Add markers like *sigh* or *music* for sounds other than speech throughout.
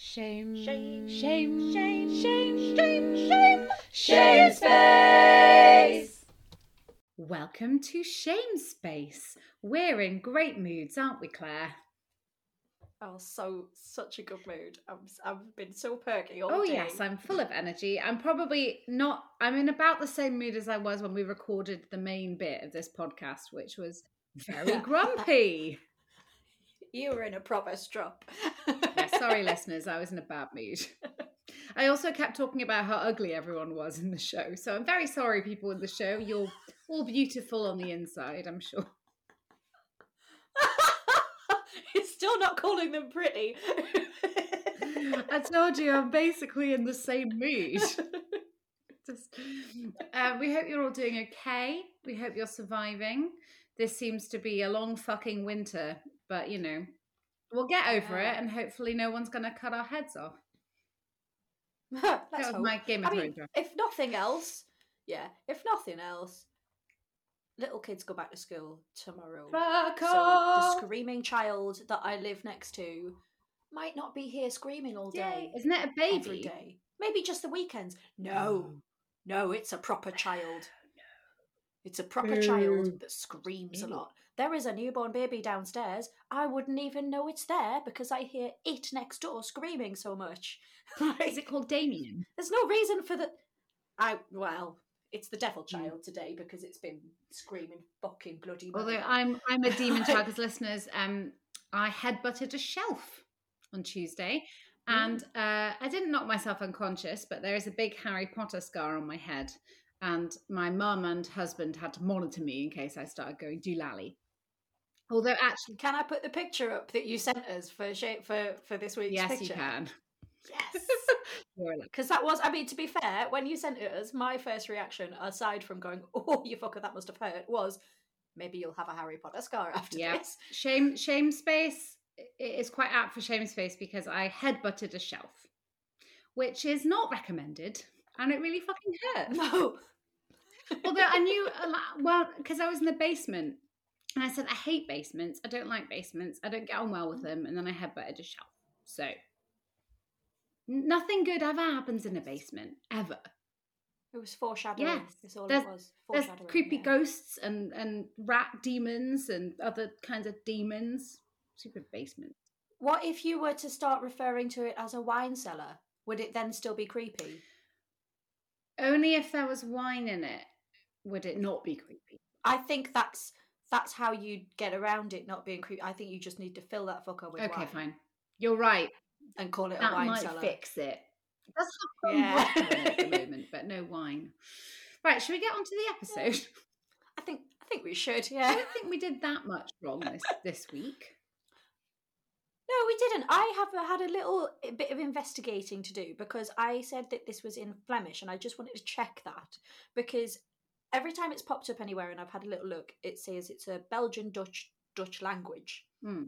Shame, Shame, shame, shame, shame, shame, shame, Shame Space. Welcome to Shame Space. We're in great moods, aren't we, Claire? Oh, so such a good mood. I'm, I've been so perky all Oh, day. yes, I'm full of energy. I'm probably not, I'm in about the same mood as I was when we recorded the main bit of this podcast, which was very *laughs* grumpy. You were in a proper strop. yeah, sorry, *laughs* listeners, I was in a bad mood. I also kept talking about how ugly everyone was in the show. So I'm very sorry, people in the show. You're all beautiful on the inside, I'm sure. *laughs* It's still not calling them pretty. *laughs* I told you I'm basically in the same mood. Just, uh, we hope you're all doing okay. We hope you're surviving. This seems to be a long fucking winter, but you know, we'll get over Yeah. it, and hopefully, no one's going to cut our heads off. *laughs* That was hope. my Game I of mean, if nothing else, yeah, if nothing else, little kids go back to school tomorrow. Fuck So the screaming child that I live next to might not be here screaming all day. Isn't it a baby? day. Maybe just the weekends. No. No, it's a proper child. *sighs* It's a proper child that screams a lot. There is a newborn baby downstairs. I wouldn't even know it's there because I hear it next door screaming so much. *laughs* Is it called Damien? There's no reason for the. I well, it's the devil child today because it's been screaming fucking bloody. Although murder. I'm I'm a demon *laughs* child because listeners, um, I headbutted a shelf on Tuesday, and uh, I didn't knock myself unconscious, but there is a big Harry Potter scar on my head, and my mum and husband had to monitor me in case I started going doolally. Although actually, Can I put the picture up that you sent us for shape for for this week's yes, picture? you can. Yes. *laughs* Because that was, I mean, to be fair, when you sent it us, my first reaction, aside from going, *laughs* "Oh, you fucker, that must have hurt," was maybe you'll have a Harry Potter scar after Yeah. this. Shame, shame space. It is quite apt for shame space because I headbutted a shelf, which is not recommended, and it really fucking hurt. No. Although I knew, a lot- well, because I was in the basement, and I said I hate basements. I don't like basements. I don't get on well with them. And then I headbutted a shelf. So nothing good ever happens in a basement ever. It was foreshadowing. Yes. That's all There's- it was. There's creepy yeah. ghosts and and rat demons and other kinds of demons. Super basement. What if you were to start referring to it as a wine cellar? Would it then still be creepy? Only if there was wine in it would it not be creepy. I think that's that's how you get around it not being creepy. I think you just need to fill that fucker with Okay, wine fine. You're right. and call it a That wine might cellar. fix it. Does have Yeah. at the *laughs* moment, but no wine. Right, should we get on to the episode? I think I think we should. Yeah, I don't think we did that much wrong this this week. No, we didn't. I have had a little bit of investigating to do because I said that this was in Flemish and I just wanted to check that because every time it's popped up anywhere and I've had a little look, it says it's a Belgian Dutch Dutch language. Hmm.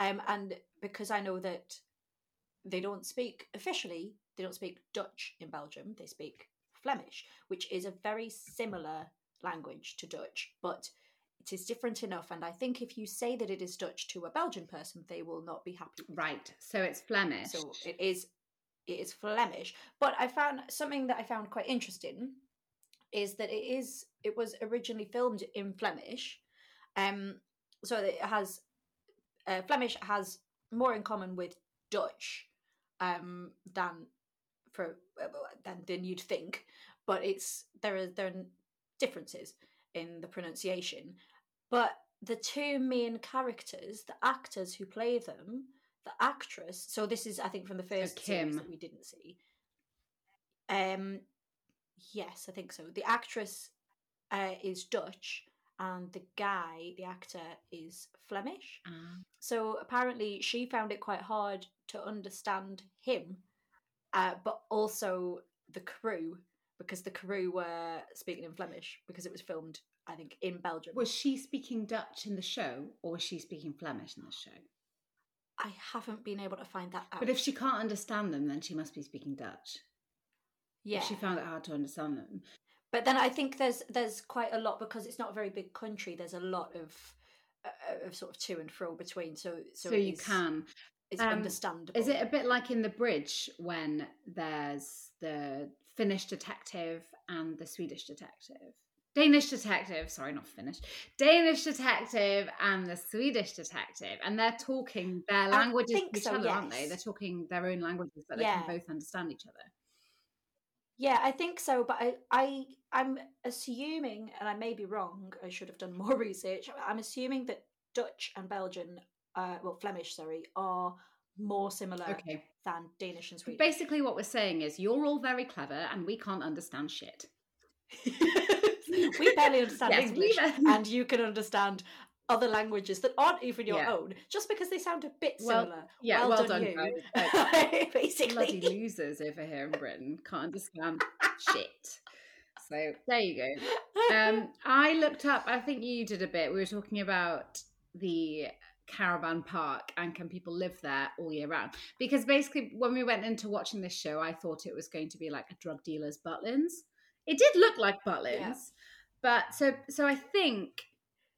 Um, and because I know that they don't speak officially, they don't speak Dutch in Belgium. They speak Flemish, which is a very similar language to Dutch, but it is different enough. And I think if you say that it is Dutch to a Belgian person, they will not be happy. Right, so it's Flemish. so it is it is Flemish. But I found something that I found quite interesting is that it is it was originally filmed in Flemish. Um so it has uh, Flemish has more in common with Dutch um than for than than you'd think, but it's there are there are differences in the pronunciation. But the two main characters, the actors who play them, the actress. So this is, I think, from the first series Kim. that we didn't see. Um, yes, I think so. The actress uh, is Dutch, and the guy, the actor, is Flemish. Ah, So apparently, she found it quite hard to understand him, uh, but also the crew because the crew were speaking in Flemish because it was filmed, I think, in Belgium. was she speaking Dutch in the show, or was she speaking Flemish in the show? I haven't been able to find that out. But if she can't understand them, then she must be speaking Dutch. Yeah, she found it hard to understand them. but then I think there's there's quite a lot because it's not a very big country. There's a lot of uh, of sort of to and fro between. So so, So, you is- can. is Um, understandable. Is it a bit like in the bridge when there's the Finnish detective and the Swedish detective? Danish detective, sorry, not Finnish. Danish detective and the Swedish detective, and they're talking their languages to each so, other, aren't they? They're talking their own languages, but they can both understand each other. Yeah, I think so, but I, I I'm assuming, and I may be wrong. I should have done *laughs* more research. I'm assuming that Dutch and Belgian, uh, well, Flemish, sorry, are more similar Okay. than Danish and Swedish. Basically, what we're saying is you're all very clever and we can't understand shit. *laughs* we barely understand Yes, English, and you can understand other languages that aren't even your Yeah. own, just because they sound a bit Well, similar. Yeah, well, done, you. guys. *laughs* Like, Basically, bloody losers over here in Britain can't understand *laughs* shit. So there you go. Um, *laughs* I looked up. I think you did a bit. We were talking about the caravan park and can people live there all year round? Because basically, when we went into watching this show, I thought it was going to be like a drug dealer's Butlins. It did look like Butlins, but so so I think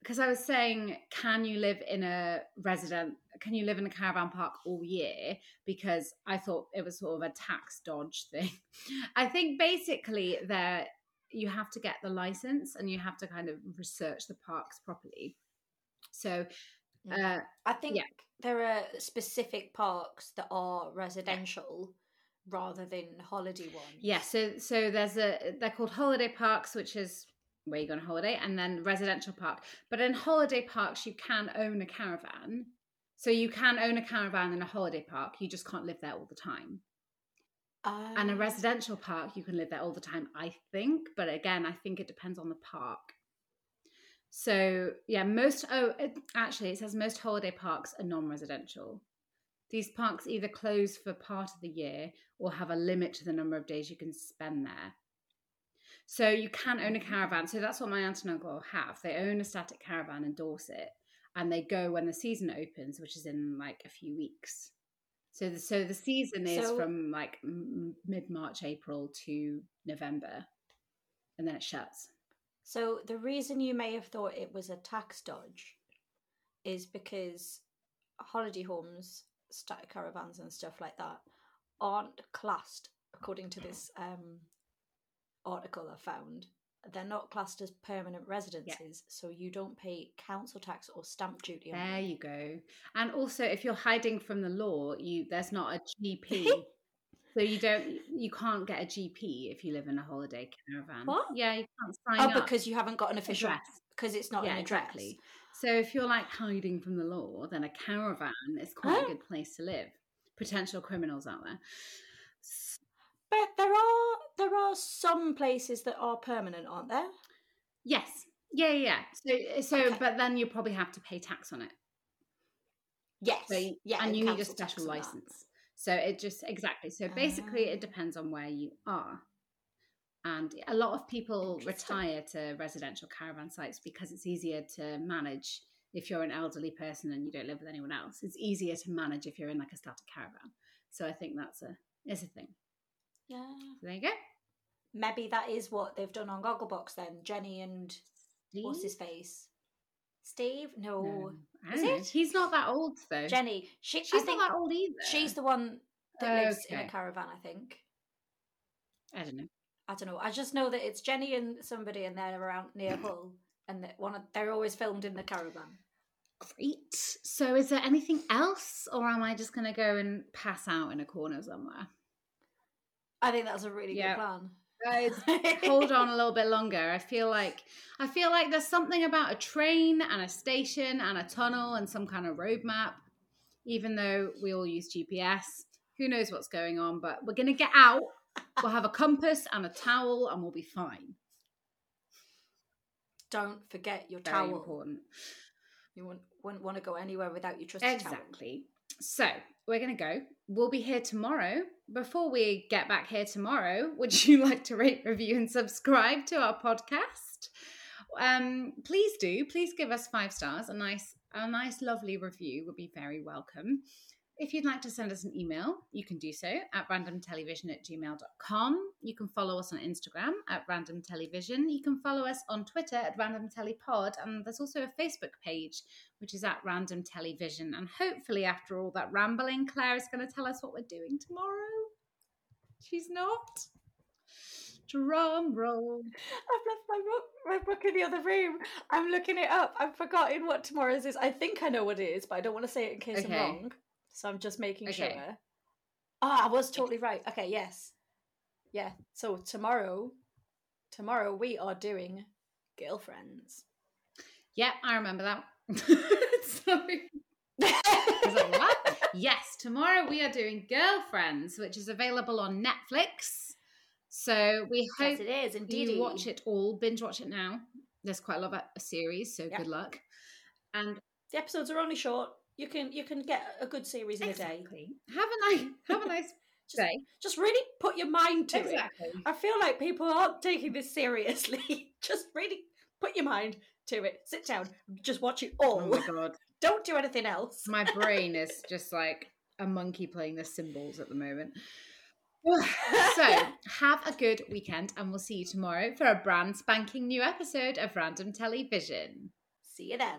because I was saying, can you live in a resident? Can you live in a caravan park all year? Because I thought it was sort of a tax dodge thing. *laughs* I think basically there you have to get the license and you have to kind of research the parks properly. So, uh, I think yeah. there are specific parks that are residential rather than holiday ones. yeah, so so there's a they're called holiday parks, which is where you go on holiday, and then residential park. But in holiday parks, you can own a caravan. So you can own a caravan in a holiday park. You just can't live there all the time. and a Ah. residential park you can live there all the time i think but again i think it depends on the park so yeah most oh it, actually it says most holiday parks are non-residential these parks either close for part of the year or have a limit to the number of days you can spend there so you can own a caravan. So that's what my aunt and uncle have. They own a static caravan in dorset and they go when the season opens which is in like a few weeks. So the, so the season is So- from like mid March, April to November, and then it shuts. So the reason you may have thought it was a tax dodge is because holiday homes, static caravans, and stuff like that aren't classed according to this um, article I found. They're not classed as permanent residences, so you don't pay council tax or stamp duty on There them. you go. And also, if you're hiding from the law, you there's not a GP, *laughs* so you don't you can't get a GP if you live in a holiday caravan. What? Yeah, you can't sign Oh, up. because you haven't got an official address. because it's not yeah, an address. exactly. So if you're like hiding from the law, then a caravan is quite Oh. a good place to live. Potential criminals out there. But there are there are some places that are permanent, aren't there? Yes. Yeah, yeah. yeah. So, so, Okay. but then you probably have to pay tax on it. Yes. So, yeah, and you need a special license. So it just exactly. So basically, Ah. it depends on where you are. And a lot of people retire to residential caravan sites because it's easier to manage if you're an elderly person and you don't live with anyone else. It's easier to manage if you're in like a static caravan. So I think that's a is a thing. Yeah. So there you go. Maybe that is what they've done on Gogglebox then. Jenny and what's his face? Steve? No. No, Is know. it? He's not that old though. Jenny. She, She's not that old either. she's the one that oh, lives in a caravan, I think. I don't know. I don't know. I just know that it's Jenny and somebody and they're around near *laughs* Hull and that one of, they're always filmed in the caravan. Great. So, is there anything else, or am I just going to go and pass out in a corner somewhere? I think that's a really Yeah. good plan. Guys, *laughs* hold on a little bit longer. I feel like I feel like there's something about a train and a station and a tunnel and some kind of roadmap. Even though we all use GPS, who knows what's going on? But we're going to get out. We'll have a compass and a towel, and we'll be fine. Don't forget your Very towel. important. You wouldn't, wouldn't want to go anywhere without your trusty towel. Exactly. So we're going to go. We'll be here tomorrow. Before we get back here tomorrow, would *laughs* you like to rate, review, and subscribe to our podcast? Um, please do. Please give us five stars. A nice, a nice, lovely review would be very welcome. If you'd like to send us an email, you can do so at randomtelevision at gmail.com. You can follow us on Instagram at randomtelevision. You can follow us on Twitter at randomtelepod. And there's also a Facebook page, which is at Random Television. And hopefully, after all that rambling, Claire is going to tell us what we're doing tomorrow. She's not. Drum roll. I've left my book, my book in the other room. I'm looking it up. I've forgotten what tomorrow's is. I think I know what it is, but I don't want to say it in case Okay. I'm wrong. So I'm just making Okay. sure. Ah, I was totally right. Okay, yes. Yeah. So tomorrow, tomorrow we are doing girlfriends. Yeah, I remember that. *laughs* *laughs* Sorry. *laughs* What? yes, tomorrow we are doing Girlfriends, which is available on Netflix. So we hope yes, it is indeed. you watch it all, binge watch it now. There's quite a lot of a series, so Yeah. good luck. And The episodes are only short. You can you can get a good series in a day. have a nice have a nice *laughs* Just, day. just really put your mind to it. Exactly. I feel like people aren't taking this seriously. *laughs* just really put your mind to it. Sit down, just watch it all. Oh my god, *laughs* Don't do anything else. my brain is just like a monkey playing the cymbals at the moment. so have a good weekend and we'll see you tomorrow for a brand spanking new episode of random television see you then